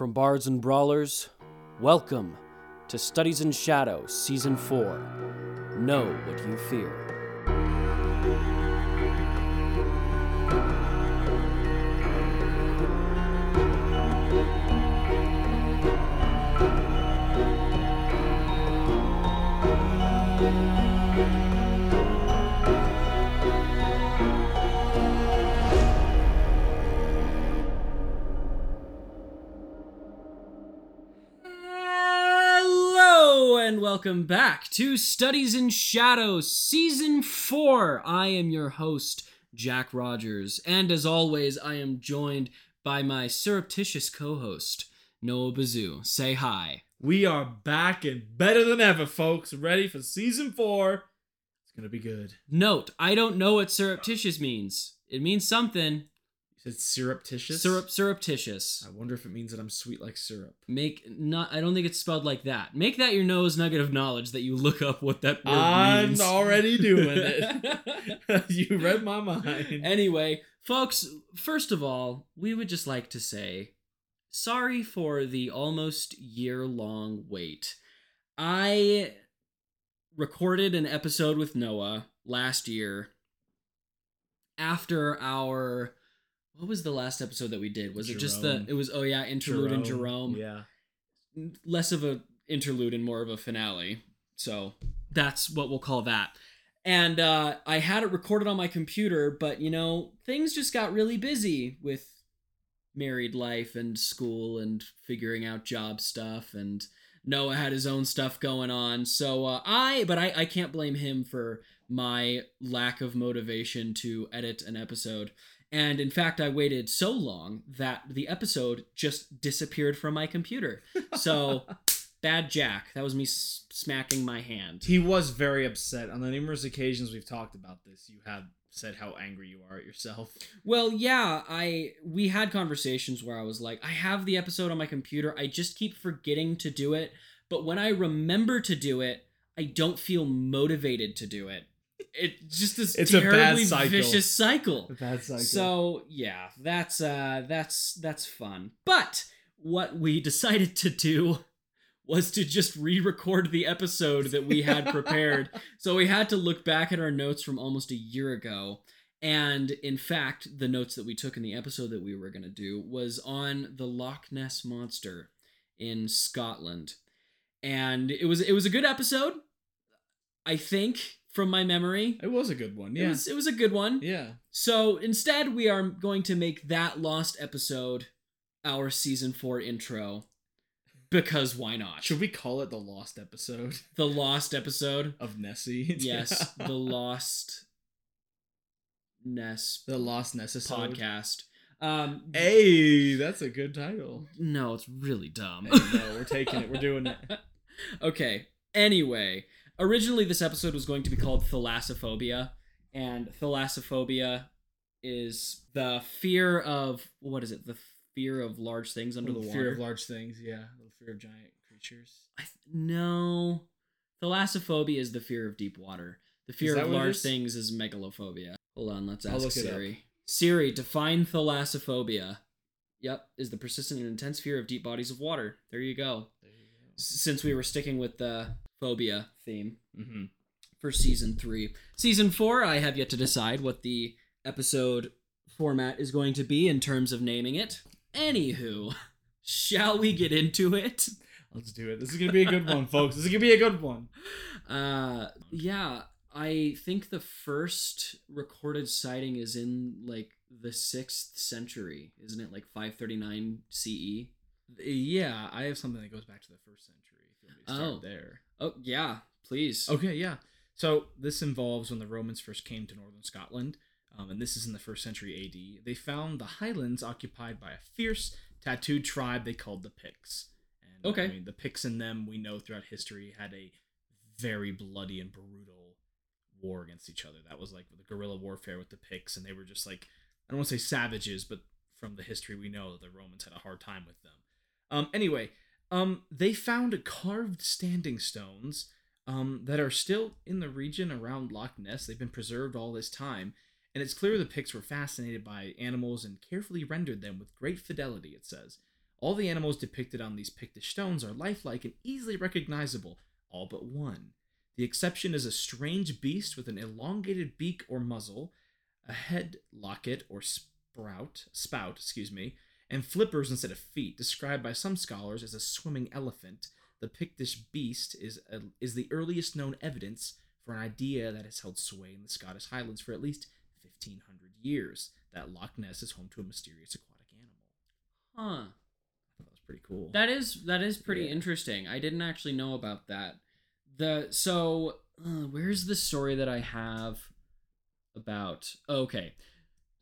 From Bards and Brawlers, welcome to Studies in Shadow, Season 4. Know what you fear. Welcome back to Studies in Shadow, Season 4. I am your host, Jack Rogers, and as always, I am joined by my surreptitious co host, Noah Bazoo. Say hi. We are back and better than ever, folks. Ready for season four. It's gonna be good. Note, I don't know what surreptitious means. It means something. Said surreptitious. Syrup, surreptitious. I wonder if it means that I'm sweet like syrup. Make not. I don't think it's spelled like that. Make that your nose nugget of knowledge that you look up what that word I'm means. already doing it. you read my mind. anyway, folks, first of all, we would just like to say sorry for the almost year long wait. I recorded an episode with Noah last year after our what was the last episode that we did? Was it just the it was oh yeah, interlude and Jerome. Yeah. Less of a interlude and more of a finale. So that's what we'll call that. And uh, I had it recorded on my computer, but you know, things just got really busy with married life and school and figuring out job stuff and Noah had his own stuff going on. So uh, I, but I, I can't blame him for my lack of motivation to edit an episode. And in fact, I waited so long that the episode just disappeared from my computer. So bad Jack. That was me s- smacking my hand. He was very upset. On the numerous occasions we've talked about this, you have said how angry you are at yourself. Well, yeah, I we had conversations where I was like, I have the episode on my computer. I just keep forgetting to do it, but when I remember to do it, I don't feel motivated to do it. It's just this It's terribly cycle. vicious cycle. bad cycle. So yeah, that's uh that's that's fun. But what we decided to do was to just re-record the episode that we had prepared. so we had to look back at our notes from almost a year ago. And in fact, the notes that we took in the episode that we were going to do was on the Loch Ness monster in Scotland. And it was it was a good episode. I think from my memory. it was a good one. It Yeah. was it was a good one. yeah. So instead, we are going to make that lost episode our season four intro. Because why not? Should we call it the lost episode The lost episode. of Nessie? Yes, the lost Ness the lost Nessisode. podcast. Um, Hey, that's a good title. no, it's really dumb. Hey, no, we're taking it. We're doing it. okay. Anyway, originally this episode was going to be called Thalassophobia, and thalassophobia is the fear of what is it? The fear of large things under the The water. fear of large things. Yeah, the fear of giant creatures. I th- no. Thalassophobia is the fear of deep water. The fear of large things is megalophobia. Hold on, let's ask look it up. Siri. Siri, define thalassophobia. Yep, is the persistent and intense fear of deep bodies of water. There you go. There you S- Since we were sticking with the phobia theme. Mm-hmm. for season three. Season four, I have yet to decide what the episode format is going to be in terms of naming it. Anywho, shall we get into it? Let's do it. This is gonna be a good one, folks. This is gonna be a good one. Uh, yeah, I think the first recorded sighting is in like the sixth century, isn't it? Like 539 CE. Yeah, I have something that goes back to the first century. If you want me to start Oh. there. Oh yeah, please. Okay, yeah. So this involves when the Romans first came to northern Scotland, um, and this is in the first century AD. They found the Highlands occupied by a fierce, tattooed tribe they called the Picts. And, Okay. I mean, the Picts and them, we know throughout history, had a very bloody and brutal war against each other. That was like the guerrilla warfare with the Picts, and they were just like I don't want to say savages, but from the history we know that the Romans had a hard time with them. Um, anyway, um, they found carved standing stones um, that are still in the region around Loch Ness. They've been preserved all this time, and it's clear the Picts were fascinated by animals and carefully rendered them with great fidelity. It says. All the animals depicted on these Pictish stones are lifelike and easily recognizable, all but one. The exception is a strange beast with an elongated beak or muzzle, a head locket or sprout, spout, excuse me, and flippers instead of feet, described by some scholars as a swimming elephant. The Pictish beast is a, is the earliest known evidence for an idea that has held sway in the Scottish Highlands for at least 1500 years that Loch Ness is home to a mysterious aquatic animal. Huh. That was pretty cool. That is that is pretty Yeah. interesting. I didn't actually know about that. The so uh, where's the story that I have about? Okay,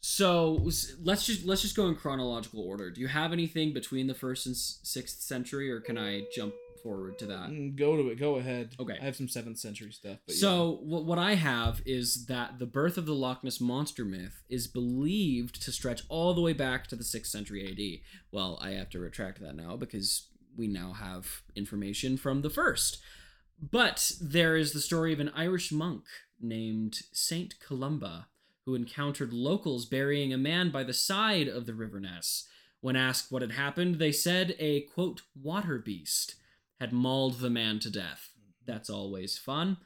so let's just let's just go in chronological order. Do you have anything between the first and sixth century, or can I jump forward to that? Mm, go to it. Go ahead. Okay. I have some seventh century stuff. But So what what I have is that the birth of the Loch Ness monster myth is believed to stretch all the way back to the sixth century A.D. Well, I have to retract that now because we now have information from the first. But there is the story of an Irish monk named Saint Columba who encountered locals burying a man by the side of the River Ness. When asked what had happened, they said a quote water beast had mauled the man to death. Mm-hmm. That's always fun.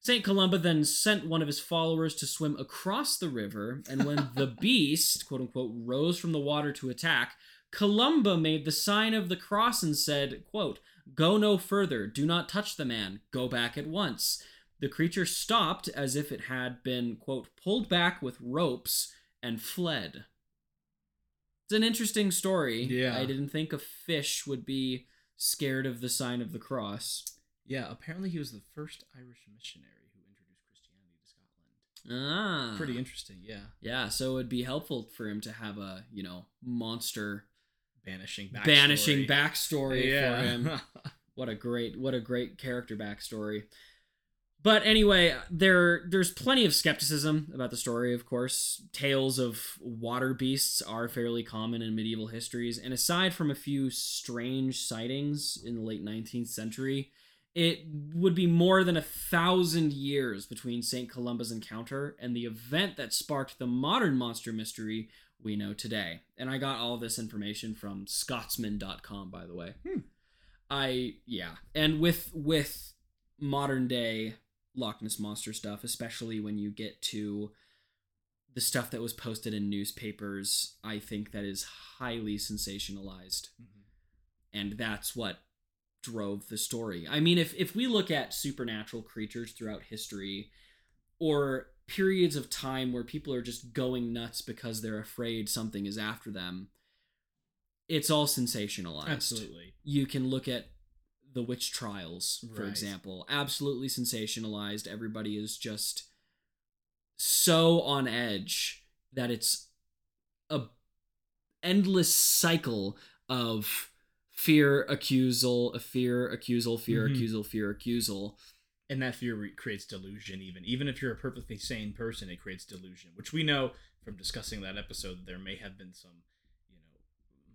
St. Columba then sent one of his followers to swim across the river, and when the beast, quote unquote, rose from the water to attack, Columba made the sign of the cross and said, quote, Go no further, do not touch the man, go back at once. The creature stopped as if it had been, quote, pulled back with ropes and fled. It's an interesting story. Yeah. I didn't think a fish would be scared of the sign of the cross. yeah. Apparently, he was the first Irish missionary who introduced Christianity to Scotland. Ah. Pretty interesting. Yeah. Yeah, so it would be helpful for him to have a, you know, monster Banishing. Backstory. banishing backstory Yeah. for him. What a great what a great character backstory. But anyway, there there's plenty of skepticism about the story, of course. Tales of water beasts are fairly common in medieval histories, and aside from a few strange sightings in the late 19th century, it would be more than a thousand years between St. Columba's encounter and the event that sparked the modern monster mystery we know today. And I got all this information from scotsman.com by the way. Hmm. I yeah. And with with modern day Loch Ness monster stuff, especially when you get to the stuff that was posted in newspapers, I think that is highly sensationalized Mhm. and that's what drove the story. I mean, if if we look at supernatural creatures throughout history or periods of time where people are just going nuts because they're afraid something is after them, it's all sensationalized. Absolutely. You can look at the witch trials, for Right. example, absolutely sensationalized. Everybody is just so on edge that it's a endless cycle of fear accusal a fear accusal fear Mhm. accusal fear accusal and that fear re- creates delusion even even if you're a perfectly sane person it creates delusion which we know from discussing that episode there may have been some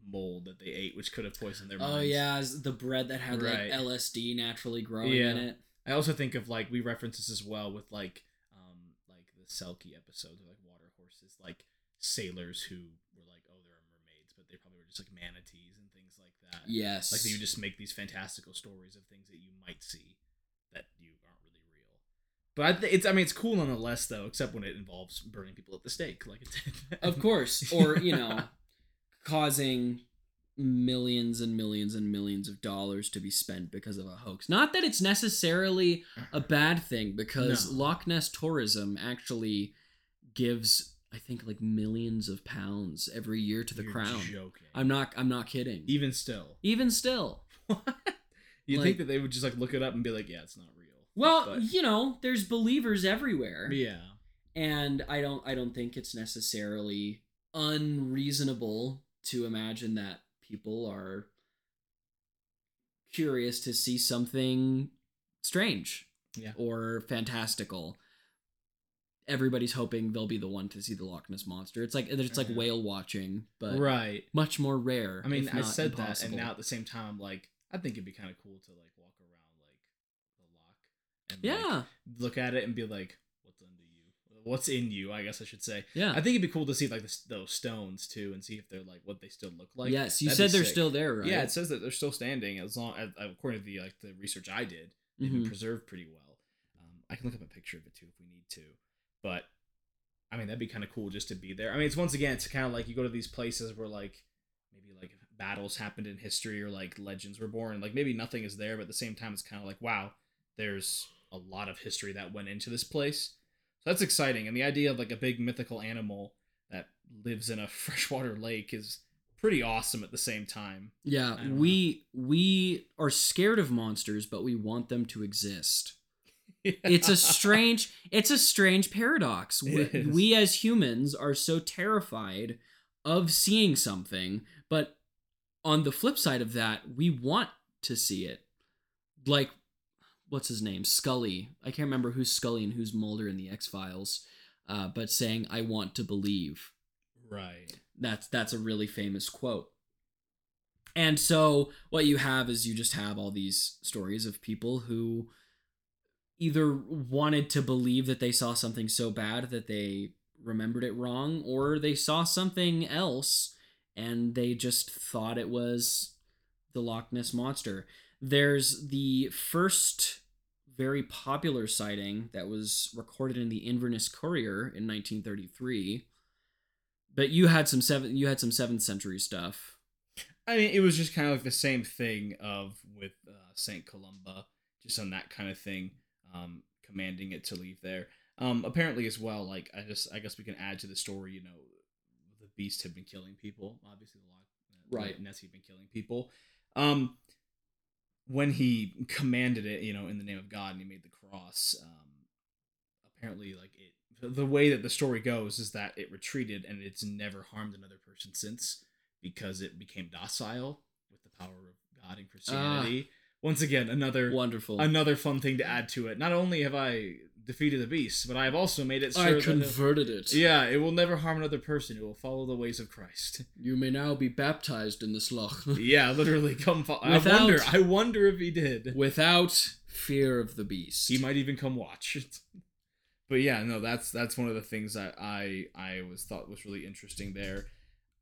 mold that they ate which could have poisoned their minds oh yeah the bread that had Right. like lsd naturally growing Yeah. in it i also think of like we reference this as well with like um like the selkie episodes of like water horses like sailors who were like oh there are mermaids but they probably were just like manatees and things like that yes like they would just make these fantastical stories of things that you might see that you aren't really real. But I th- it's I mean it's cool nonetheless though, except when it involves burning people at the stake, like it did. of course or you know causing millions and millions and millions of dollars to be spent because of a hoax not that it's necessarily a bad thing because No. Loch Ness tourism actually gives I think like millions of pounds every year to the You're crown. Joking. I'm not I'm not kidding. even still. Even still. you Like- think that they would just like look it up and be like, yeah, it's not real. Well, But- you know, there's believers everywhere. yeah. And I don't I don't think it's necessarily unreasonable to imagine that people are curious to see something strange Yeah. or fantastical. Everybody's hoping they'll be the one to see the Loch Ness monster. It's like it's like Mhm. whale watching, but right. much more rare. I mean, I said that, and now at the same time, I'm like, I think it'd be kind of cool to like walk around like the lock and like, yeah, look at it and be like, what's under you? what's in you, I guess I should say. Yeah. I think it'd be cool to see like this, those stones too, and see if they're like what they still look like. yes, you That'd said they're sick. still there, right? Yeah, it says that they're still standing as long as according to the like the research I did, they've been Mhm. preserved pretty well. Um, I can look up a picture of it too if we need to, but I mean that'd be kind of cool just to be there. I mean, it's once again it's kind of like you go to these places where like maybe like battles happened in history or like legends were born. Like maybe nothing is there, but at the same time it's kind of like wow, there's a lot of history that went into this place. So that's exciting, and the idea of like a big mythical animal that lives in a freshwater lake is pretty awesome at the same time. Yeah, I don't we we are scared of monsters, but we want them to exist. It's a strange it's a strange paradox. We, we as humans are so terrified of seeing something, but on the flip side of that, we want to see it. Like what's his name? Scully. I can't remember who's Scully and who's Mulder in the X-Files. Uh, but saying I want to believe. right. That's that's a really famous quote. And so what you have is you just have all these stories of people who either wanted to believe that they saw something so bad that they remembered it wrong or they saw something else and they just thought it was the Loch Ness monster. There's the first very popular sighting that was recorded in the Inverness Courier in 1933 but you had some seven you had some seventh century stuff I mean, it was just kind of like the same thing of with uh, Saint Columba, just on that kind of thing, um, commanding it to leave there. Um, apparently, as well, like I just, I guess we can add to the story. You know, the beast had been killing people. Obviously, the Loch Right. Nessie had been killing people. Um, when he commanded it, you know, in the name of God, and he made the cross. Um, apparently, like it, the way that the story goes is that it retreated and it's never harmed another person since because it became docile with the power of God and Christianity. Once again, another wonderful another fun thing to add to it. Not only have I defeated the beast, but I have also made it sure i converted it yeah, it will never harm another person. It will follow the ways of Christ. you may now be baptized in this loch yeah, literally come. Fo- I wonder. I wonder if he did. without fear of the beast He might even come watch. but yeah, no, that's that's one of the things that I I was thought was really interesting there.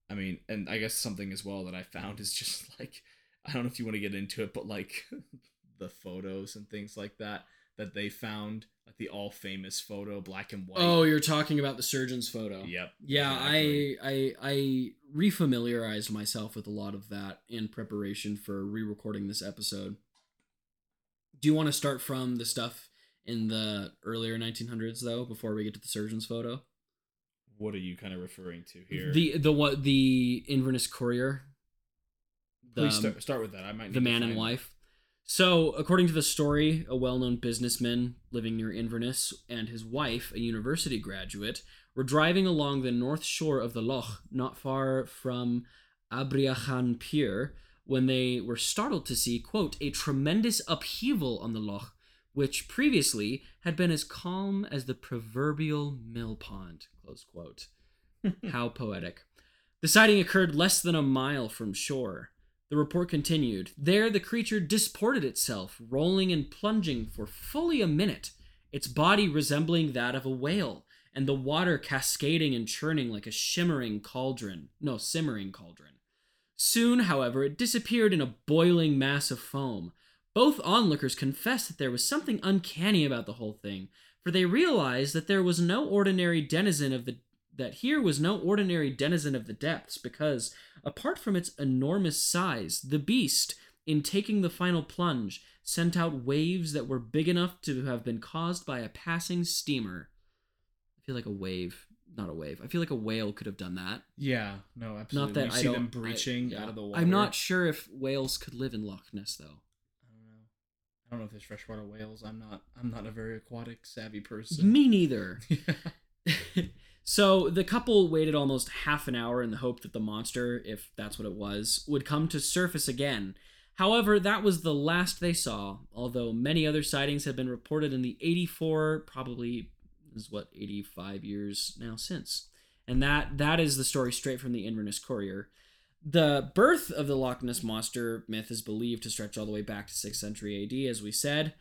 I mean, and I guess something as well that I found is just like I don't know if you want to get into it, but like the photos and things like that that they found, like the all famous photo, black and white. oh you're talking about the surgeon's photo yep. yeah exactly. I, I i refamiliarized myself with a lot of that in preparation for re-recording this episode do you want to start from the stuff in the earlier 1900s though before we get to the surgeon's photo What are you kind of referring to here? The the what the Inverness Courier. The, Please start, um, start with that. I might. the need to man and wife. So, according to the story, a well-known businessman living near Inverness and his wife, a university graduate, were driving along the north shore of the loch, not far from Abriachan Pier, when they were startled to see, quote, a tremendous upheaval on the loch, which previously had been as calm as the proverbial mill pond, close quote. How poetic. The sighting occurred less than a mile from shore. The report continued. There, the creature disported itself, rolling and plunging for fully a minute, its body resembling that of a whale, and the water cascading and churning like a shimmering cauldron. No, simmering cauldron. Soon, however, it disappeared in a boiling mass of foam. Both onlookers confessed that there was something uncanny about the whole thing, for they realized that there was no ordinary denizen of the that here was no ordinary denizen of the depths, because apart from its enormous size, the beast, in taking the final plunge, sent out waves that were big enough to have been caused by a passing steamer. I feel like a wave, not a wave. I feel like a whale could have done that. Yeah. No. Absolutely. Not that you I see them breaching I- yeah. out of the water. I'm not sure if whales could live in Loch Ness though. I don't know. I don't know if there's freshwater whales. I'm not. I'm not a very aquatic savvy person. Me neither. so the couple waited almost half an hour in the hope that the monster, if that's what it was, would come to surface again. However, that was the last they saw, although many other sightings have been reported in the 84, probably is what 85 years now since. And that that is the story straight from the Inverness Courier. The birth of the Loch Ness monster myth is believed to stretch all the way back to 6th century AD as we said,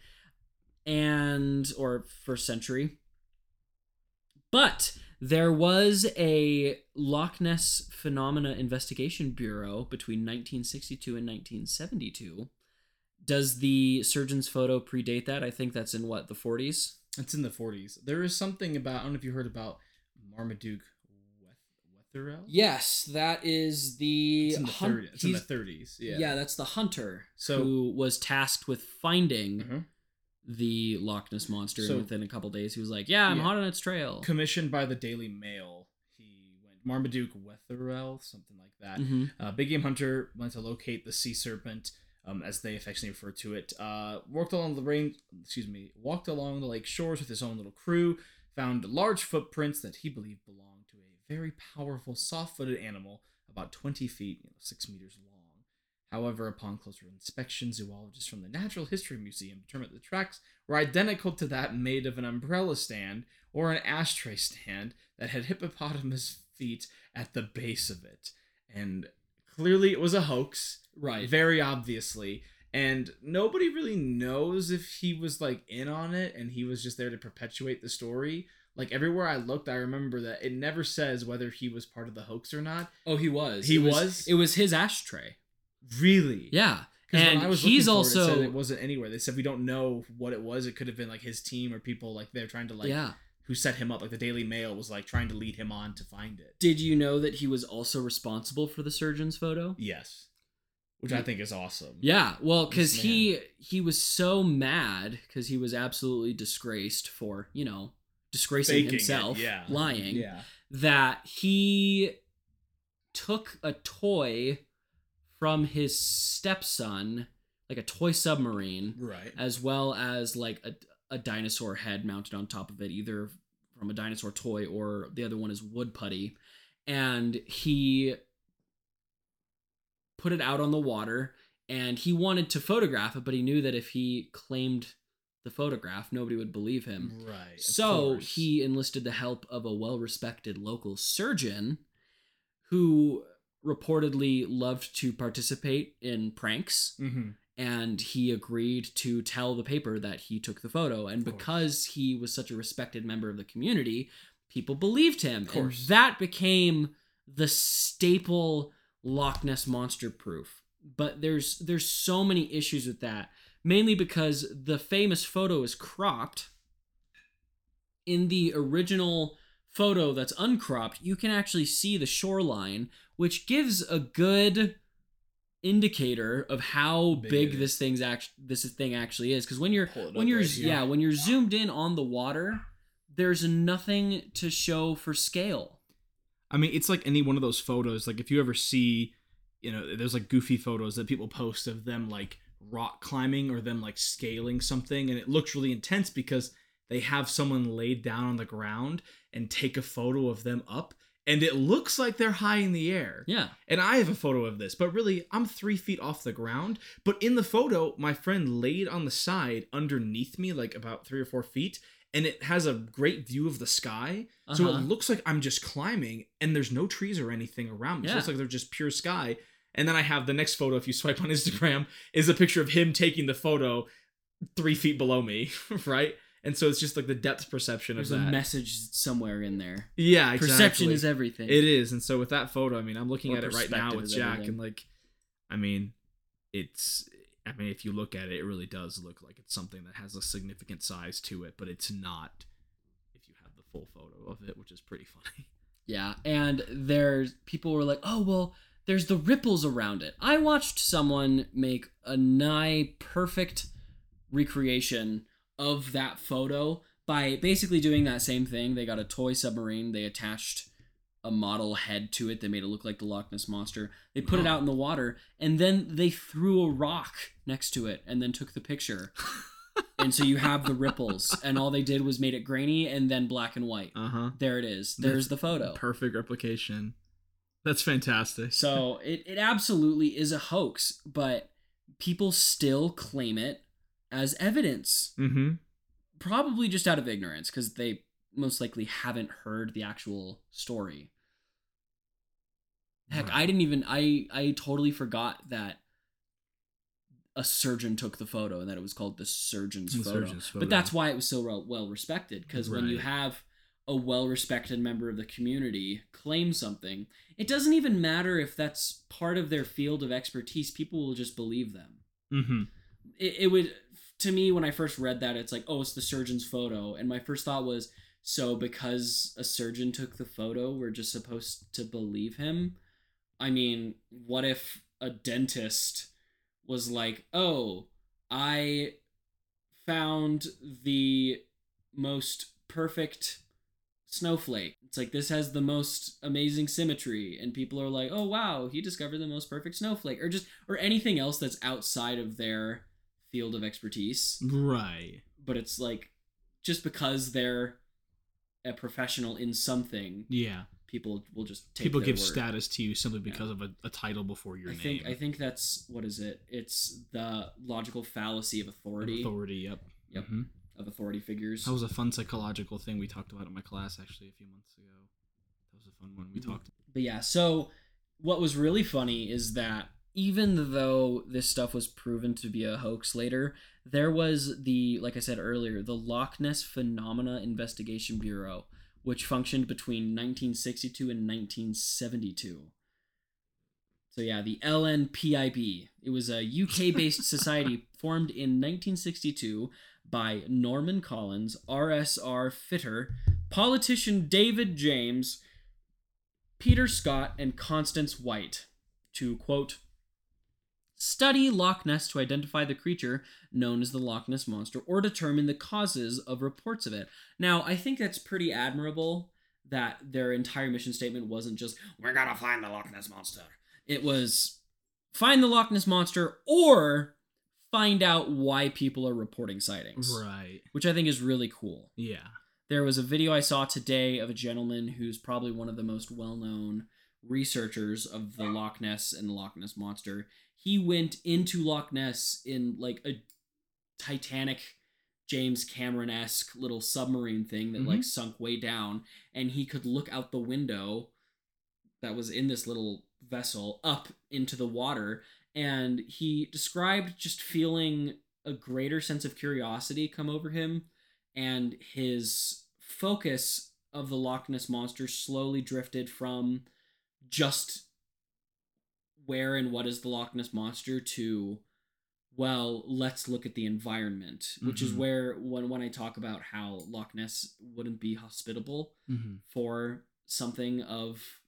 and or 1st century But there was a Loch Ness Phenomena Investigation Bureau between 1962 and 1972. Does the surgeon's photo predate that? I think that's in what, the 40s? It's in the 40s. There is something about I don't know if you heard about Marmaduke Weth- Wetherell. Yes, that is the. It's in the hun- 30s. It's in the 30s. Yeah. yeah. that's the hunter So- who was tasked with finding Mhm. The Loch Ness monster. So- and within a couple days, he was like, "Yeah, I'm Yeah. hot on its trail." Commissioned by the Daily Mail. He went Marmaduke Wetherell, something like that. Mhm. Uh, Big Game Hunter went to locate the sea serpent, um, as they affectionately refer to it. Uh, worked along the rain, excuse me, walked along the lake shores with his own little crew. Found large footprints that he believed belonged to a very powerful, soft-footed animal, about 20 feet, you know, six meters long. However, upon closer inspection, zoologists from the Natural History Museum determined the tracks were identical to that made of an umbrella stand or an ashtray stand that had hippopotamus feet at the base of it. And clearly it was a hoax, Right. very obviously. And nobody really knows if he was like in on it and he was just there to perpetuate the story. Like everywhere I looked, I remember that it never says whether he was part of the hoax or not. Oh, he was. He It was? It was his ashtray. Really? Yeah, and I was he's looking for it, it, also said it wasn't anywhere. They said we don't know what it was. It could have been like his team or people like they're trying to like yeah. who set him up. Like the Daily Mail was like trying to lead him on to find it. Did you know that he was also responsible for the surgeon's photo? Yes, which I think is awesome. Yeah, well, because he he was so mad because he was absolutely disgraced for you know disgracing Faking himself, yeah. lying, Yeah. that he took a toy from his stepson, like a toy submarine, Right. as well as like a, a dinosaur head mounted on top of it, either from a dinosaur toy or the other one is wood putty. And he put it out on the water and he wanted to photograph it, but he knew that if he claimed the photograph, nobody would believe him. Right. So he enlisted the help of a well respected local surgeon who reportedly loved to participate in pranks Mhm. and he agreed to tell the paper that he took the photo and because he was such a respected member of the community people believed him and course. that became the staple Loch Ness monster proof but there's there's so many issues with that mainly because the famous photo is cropped in the original photo that's uncropped you can actually see the shoreline which gives a good indicator of how Big big, this thing's act this thing actually is. Because when you're when you're right yeah when you're zoomed in on the water there's nothing to show for scale. I mean, it's like any one of those photos. Like if you ever see, you know, there's like goofy photos that people post of them like rock climbing or them like scaling something, and it looks really intense because they have someone laid down on the ground and take a photo of them up, and it looks like they're high in the air. yeah And I have a photo of this, but really, I'm three feet off the ground. But in the photo, my friend laid on the side underneath me, like about three or four feet, and it has a great view of the sky. So Uh-huh. it looks like I'm just climbing, and there's no trees or anything around me. So it Yeah. looks like they're just pure sky. And then I have the next photo, if you swipe on Instagram, is a picture of him taking the photo three feet below me, right? And so it's just like the depth perception there's of a message somewhere in there yeah, exactly. perception is everything It is, and so with that photo, I mean, I'm looking Or at it right now with Jack, everything. and like, I mean, it's, I mean, if you look at it, it really does look like it's something that has a significant size to it, but it's not. If you have the full photo of it, which is pretty funny. Yeah, and there's people were like, "Oh, well, there's the ripples around it." I watched someone make a nigh perfect recreation of that photo by basically doing that same thing. They got a toy submarine, they attached a model head to it, they made it look like the Loch Ness monster. They put it out in the water, and then they threw a rock next to it and then took the picture. and so you have the ripples, and all they did was made it grainy and then black and white. Uh huh. There it is. There's the photo. Perfect replication. That's fantastic. So it, it absolutely is a hoax, but people still claim it as evidence. mm-hmm. Probably just out of ignorance, because they most likely haven't heard the actual story. Heck, Right. I didn't even I I totally forgot that a surgeon took the photo and that it was called the surgeon's, The photo. surgeon's But that's why it was so well, well respected because when you have a well-respected member of the community claim something, it doesn't even matter if that's part of their field of expertise. People will just believe them. Mm-hmm. It, it would to me when I first read that it's like, oh, it's the surgeon's photo, and my first thought was, so because a surgeon took the photo, we're just supposed to believe him. I mean, what if a dentist was like, oh, I found the most perfect snowflake. It's like this has the most amazing symmetry and people are like, "Oh wow, he discovered the most perfect snowflake." Or just or anything else that's outside of their field of expertise. Right. But it's like just because they're a professional in something, Yeah. people will just take People give word. status to you simply because of a, a title before your I name. think I think that's what is it? It's the logical fallacy of authority Authority. Yep. Yep. Mhm. of authority figures. That was a fun psychological thing we talked about in my class actually a few months ago. That was a fun one we Mhm. talked. But yeah, so what was really funny is that even though this stuff was proven to be a hoax later, there was the, like I said earlier, the Loch Ness Phenomena Investigation Bureau, which functioned between 1962 and 1972. So yeah, the LNPIB. It was a UK-based society formed in 1962 by Norman Collins, RSR Fitter, politician David James, Peter Scott, and Constance Whyte to quote study Loch Ness to identify the creature known as the Loch Ness monster or determine the causes of reports of it. Now, I think that's pretty admirable that their entire mission statement wasn't just we're going to find the Loch Ness monster. It was find the Loch Ness monster or find out why people are reporting sightings, Right. which I think is really cool. Yeah. There was a video I saw today of a gentleman who's probably one of the most well known researchers of the Loch Ness and the Loch Ness Monster. He went into Loch Ness in like a Titanic James Cameron esque little submarine thing that like mm-hmm. sunk way down, and he could look out the window that was in this little vessel up into the water. And he described just feeling a greater sense of curiosity come over him and his focus of the Loch Ness monster slowly drifted from just where and what is the Loch Ness monster to well, let's look at the environment, which is Mhm. where when when I talk about how Loch Ness wouldn't be hospitable Mm-hmm. for something of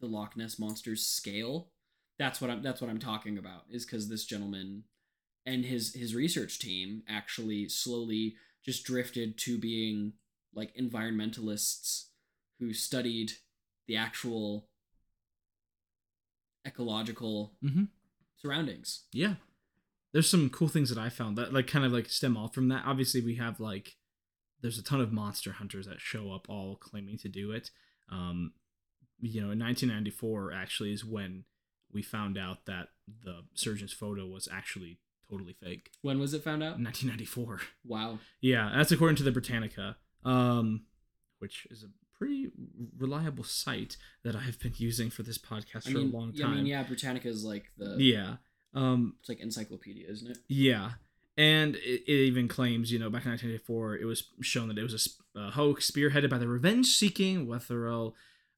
the Loch Ness monster's scale. That's what I'm that's what I'm talking about is cuz this gentleman and his his research team actually slowly just drifted to being like environmentalists who studied the actual ecological Mm-hmm. surroundings. Yeah. There's some cool things that I found that like kind of like stem off from that. Obviously, we have like there's a ton of monster hunters that show up all claiming to do it. Um, you know, in 1994 actually is when we found out that the surgeon's photo was actually totally fake. When was it found out? 1994. Wow. Yeah, that's according to the Britannica, um, which is a pretty reliable site that I've been using for this podcast I for mean, a long time. I mean, yeah, Britannica is like the yeah. Um, it's like encyclopedia, isn't it? yeah. And it, it even claims, you know, back in 1984, it was shown that it was a a hoax spearheaded by the revenge-seeking Wetherell.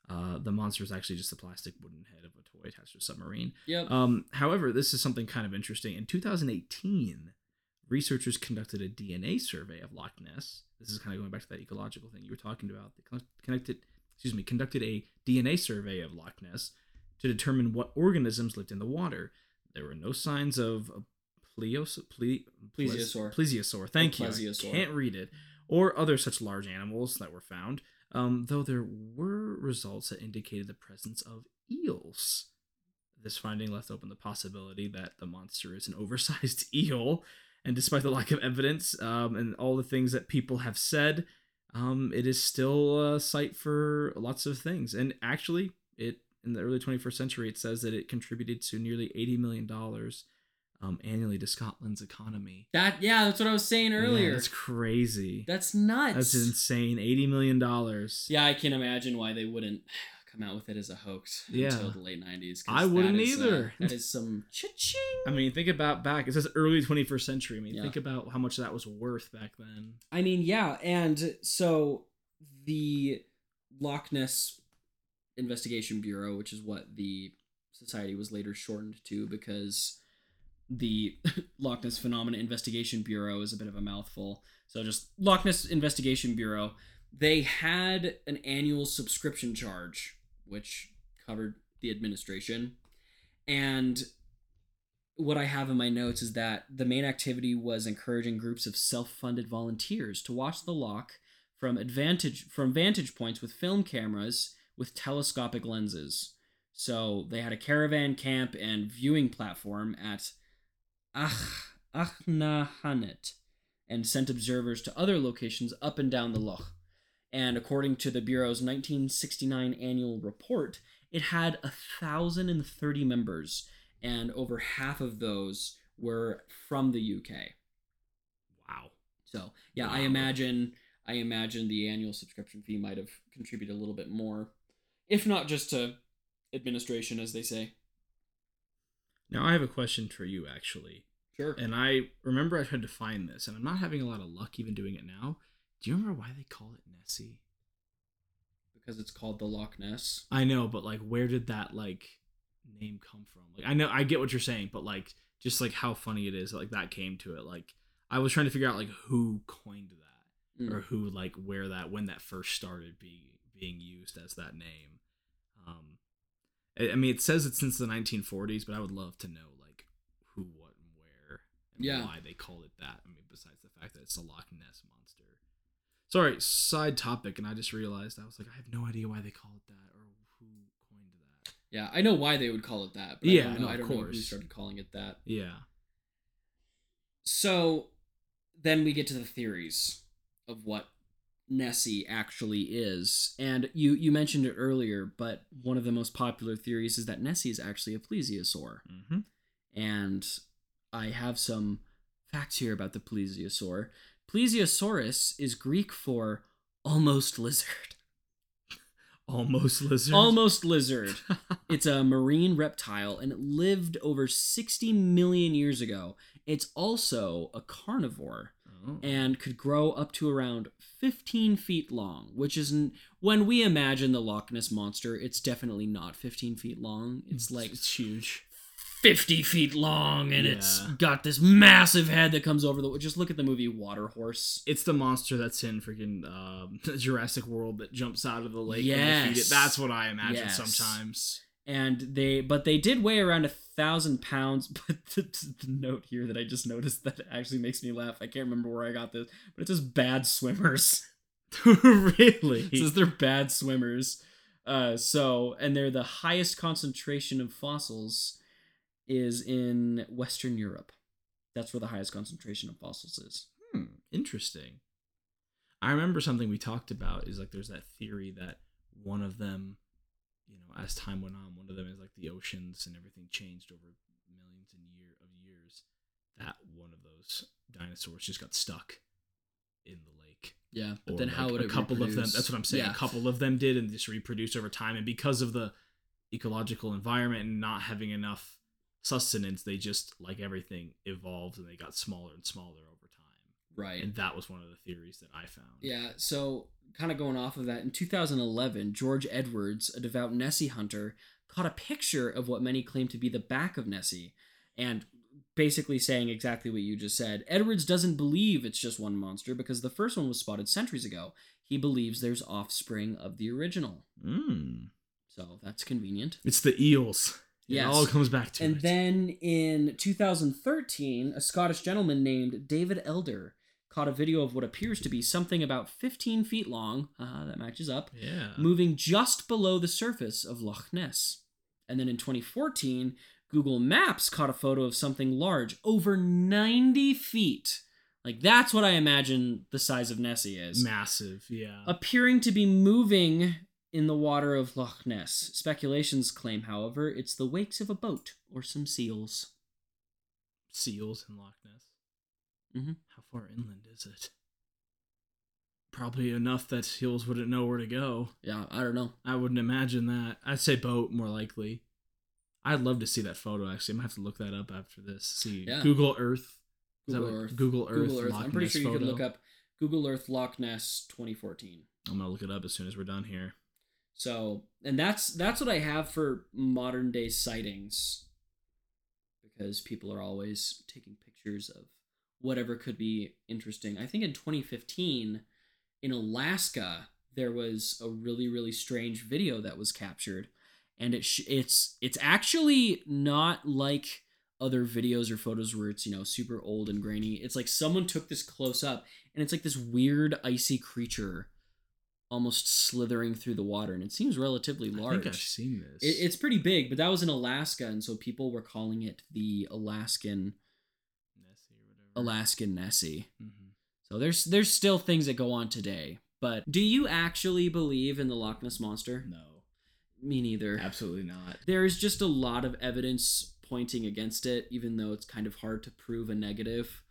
Uh, the monster is actually just a plastic wooden head of a toy attached to a submarine. Yep. Um, however, this is something kind of interesting. In 2018, researchers conducted a DNA survey of Loch Ness. This is kind of going back to that ecological thing you were talking about. They con- connected, excuse me, conducted a DNA survey of Loch Ness to determine what organisms lived in the water. There were no signs of pleos, ple, Plesiosaur. plesiosaur. Thank you. I can't read it. Or other such large animals that were found. Um, though there were results that indicated the presence of eels. This finding left open the possibility that the monster is an oversized eel, and despite the lack of evidence um, and all the things that people have said, um, it is still a site for lots of things. And actually, it in the early 21st century, it says that it contributed to nearly 80 million dollars um, annually to Scotland's economy. That yeah, that's what I was saying earlier. Yeah, that's crazy. that's nuts. That's insane. 80 million dollars. Yeah, I can imagine why they wouldn't come out with it as a hoax Yeah. until the late 90s. I wouldn't that is, uh, either. that is some cha-ching. I mean, think about back. It says early 21st century. I mean, Yeah. think about how much that was worth back then. I mean, yeah, and so the Loch Ness Investigation Bureau, which is what the society was later shortened to because the Loch Ness Phenomena Investigation Bureau is a bit of a mouthful. So just Loch Ness Investigation Bureau. They had an annual subscription charge, which covered the administration. And what I have in my notes is that the main activity was encouraging groups of self-funded volunteers to watch the loch from advantage from vantage points with film cameras with telescopic lenses. So they had a caravan camp and viewing platform at Ach Achnahannet and sent observers to other locations up and down the loch. And according to the Bureau's 1969 annual report, it had 1,030 members, and over half of those were from the UK. Wow. So yeah, I imagine I imagine the annual subscription fee might have contributed a little bit more, if not just to administration, as they say. Now I have a question for you actually. Sure. And I remember I tried to find this, and I'm not having a lot of luck even doing it now. Do you remember why they call it Nessie? because it's called the Loch Ness. I know, but like, where did that like name come from? Like, I know I get what you're saying, but like, just like how funny it is, like that came to it. Like, I was trying to figure out like who coined that, Mm. or who like where that when that first started being being used as that name. Um, I, I mean, it says it since the 1940s, but I would love to know like who, what, and where, and Yeah. why they call it that. I mean, besides the fact that it's a Loch Ness monster. Sorry, side topic, and I just realized I was like, I have no idea why they call it that or who coined that. Yeah, I know why they would call it that. But Yeah, I don't know, no, I of don't know who course. started calling it that. Yeah. So then we get to the theories of what Nessie actually is. And you you mentioned it earlier, but one of the most popular theories is that Nessie is actually a plesiosaur. Mm-hmm. And I have some facts here about the plesiosaur. Plesiosaurus is Greek for almost lizard. Almost lizard. Almost lizard. It's a marine reptile and it lived over 60 million years ago. It's also a carnivore Oh. and could grow up to around 15 feet long, which is when we imagine the Loch Ness monster, it's definitely not 15 feet long. It's like it's huge. 50 feet long and it's got this massive head that comes over the just look at the movie Water Horse. It's the monster that's in freaking um, Jurassic World that jumps out of the lake. when they feed Yes. it. That's what I imagine Yes. sometimes. and they but they did weigh around a thousand pounds but the, the note here that i just noticed that actually makes me laugh i can't remember where i got this but it says bad swimmers really? it says they're bad swimmers uh so and they're the highest concentration of fossils is in western europe that's where the highest concentration of fossils is Hmm, interesting. I remember something we talked about is like there's that theory that one of them, you know, as time went on, one of them is like the oceans and everything changed over millions and year of years. That one of those dinosaurs just got stuck in the lake. yeah but Or, then like, how would a couple of them? That's what I'm saying. yeah. A couple of them did and just reproduced over time, and because of the ecological environment and not having enough sustenance, they just like everything evolved and they got smaller and smaller over time. right And that was one of the theories that I found. Yeah, so kind of going off of that, in 2011, George Edwards, a devout Nessie hunter, caught a picture of what many claim to be the back of Nessie, and basically saying exactly what you just said. Edwards doesn't believe it's just one monster because the first one was spotted centuries ago. He believes there's offspring of the original. Mm. So that's convenient. It's the eels. Yes. It all comes back to it. And it. then in 2013, a Scottish gentleman named David Elder caught a video of what appears to be something about 15 feet long. Uh, that matches up. yeah. moving just below the surface of Loch Ness. And then in 2014, Google Maps caught a photo of something large, over 90 feet. Like, that's what I imagine the size of Nessie is. Massive. Yeah. Appearing to be moving in the water of Loch Ness. Speculations claim, however, it's the wakes of a boat or some seals. Seals in Loch Ness. Mhm. How far inland is it? Probably enough that seals wouldn't know where to go. Yeah, I don't know. I wouldn't imagine that. I'd say boat more likely. I'd love to see that photo. Actually, I'm gonna have to look that up after this. See Yeah. Google Earth. Is that Google Earth. Google Earth. Google Earth. Loch I'm pretty Ness sure you could photo. look up Google Earth Loch Ness 2014. I'm gonna look it up as soon as we're done here. So, and that's that's what I have for modern day sightings. Because people are always taking pictures of whatever could be interesting. I think in 2015 in Alaska there was a really really strange video that was captured. And it sh- it's it's actually not like other videos or photos where it's you know super old and grainy. It's like someone took this close up and it's like this weird icy creature almost slithering through the water and it seems relatively large. I think I've seen this. it, it's pretty big but that was in alaska and so people were calling it the alaskan Nessie or whatever. alaskan nessie Mhm. so there's there's still things that go on today but do you actually believe in the loch ness monster No, me neither absolutely not. there is just a lot of evidence pointing against it, even though it's kind of hard to prove a negative.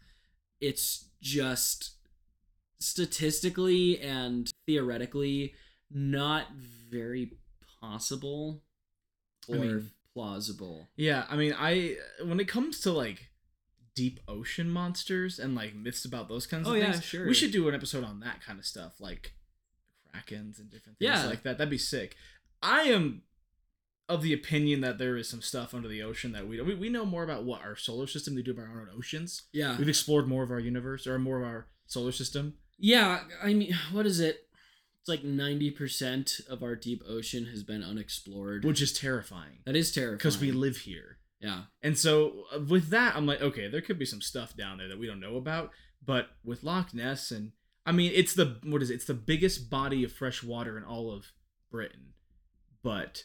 It's just statistically and theoretically not very possible or I mean- plausible. Yeah, I mean, I when it comes to like deep ocean monsters and like myths about those kinds oh, of Oh, yeah, things, sure. we should do an episode on that kind of stuff, like krakens and different things Yeah. like that. That'd be sick. I am of the opinion that there is some stuff under the ocean that we don't. We, we know more about what our solar system we do about our own oceans. Yeah. We've explored more of our universe or more of our solar system. Yeah, I mean, what is it? It's like 90% of our deep ocean has been unexplored. which is terrifying that is terrifying. because we live here. Yeah. And so uh, with that, I'm like, okay, there could be some stuff down there that we don't know about. But with Loch Ness, and I mean, it's the what is it? It's the biggest body of fresh water in all of Britain, but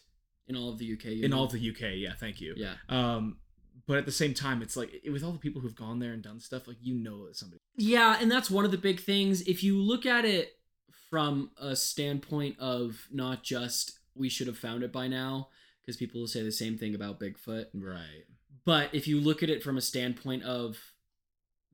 In all of the UK. in mean? all of the UK. Yeah, thank you. Yeah. Um, but at the same time, it's like with all the people who've gone there and done stuff, like you know that somebody. Yeah, and that's one of the big things. If you look at it from a standpoint of not just we should have found it by now, because people will say the same thing about Bigfoot, Right. but if you look at it from a standpoint of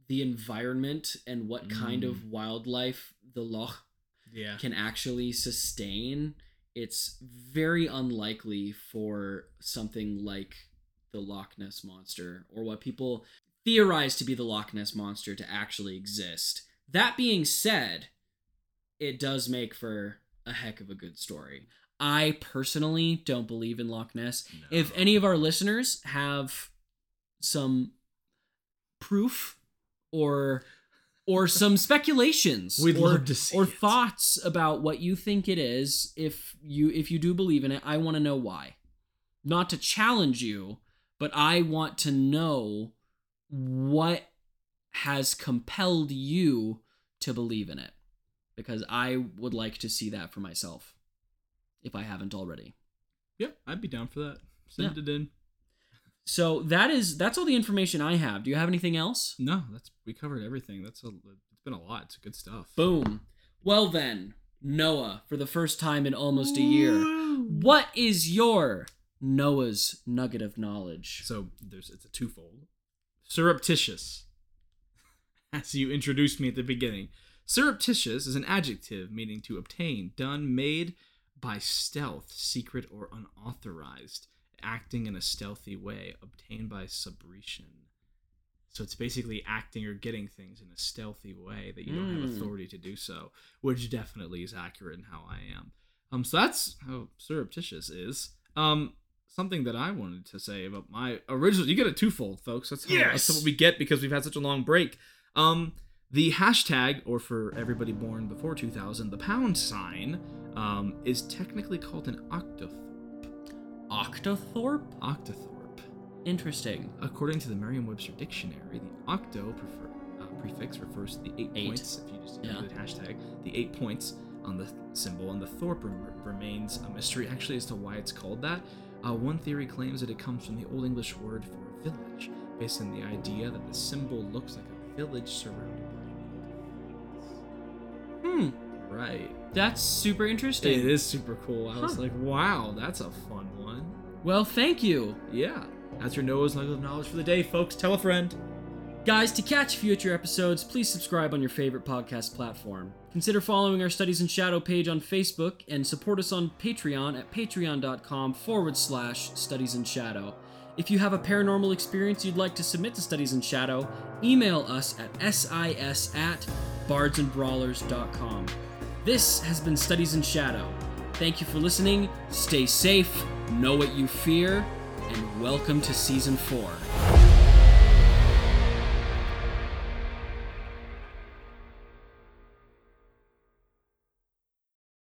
the environment and what kind Mm. of wildlife the loch Yeah. can actually sustain, it's very unlikely for something like the Loch Ness monster or what people theorize to be the Loch Ness monster to actually exist. That being said, it does make for a heck of a good story. I personally don't believe in Loch Ness. If any of our listeners have some proof or or some speculations We'd or, love to see or thoughts about what you think it is if you if you do believe in it i want to know why not to challenge you but i want to know what has compelled you to believe in it because i would like to see that for myself if i haven't already Yeah, I'd be down for that. Send it in. so that is that's all the information i have do you have anything else No, that's we covered everything. That's a. It's been a lot. It's good stuff. boom well then noah for the first time in almost a year What is your Noah's nugget of knowledge? So there's it's a twofold. Surreptitious. As you introduced me at the beginning. Surreptitious is an adjective meaning to obtain, done, made by stealth, secret or unauthorized, acting in a stealthy way, obtained by subreption. So it's basically acting or getting things in a stealthy way that you don't have Mm. authority to do so, which definitely is accurate in how I am. Um, so that's how surreptitious is. Um, something that I wanted to say about my original. You get a twofold, folks. That's how, that's what we get because we've had such a long break. Um, the hashtag, or for everybody born before 2000, the pound sign, um, is technically called an octothorpe. Octothorpe? Octothorpe. Interesting. According to the Merriam-Webster dictionary, the octo prefer, uh, prefix refers to the eight, Eight. points. If you just Yeah. do the hashtag, the eight points on the symbol, and the thorpe remains a mystery actually as to why it's called that. Uh, one theory claims that it comes from the Old English word for village, based on the idea that the symbol looks like a village surrounded by Hmm. Right. That's super interesting. It is super cool. I was like, wow, that's a fun one. Well, thank you. Yeah. That's your Noah's Nugget of Knowledge for the day, folks. Tell a friend. Guys, to catch future episodes, please subscribe on your favorite podcast platform. Consider following our Studies in Shadow page on Facebook and support us on Patreon at patreon.com forward slash studies in shadow. If you have a paranormal experience you'd like to submit to Studies in Shadow, email us at sis at bardsandbrawlers.com. This has been Studies in Shadow. Thank you for listening. Stay safe, know what you fear, and welcome to season four.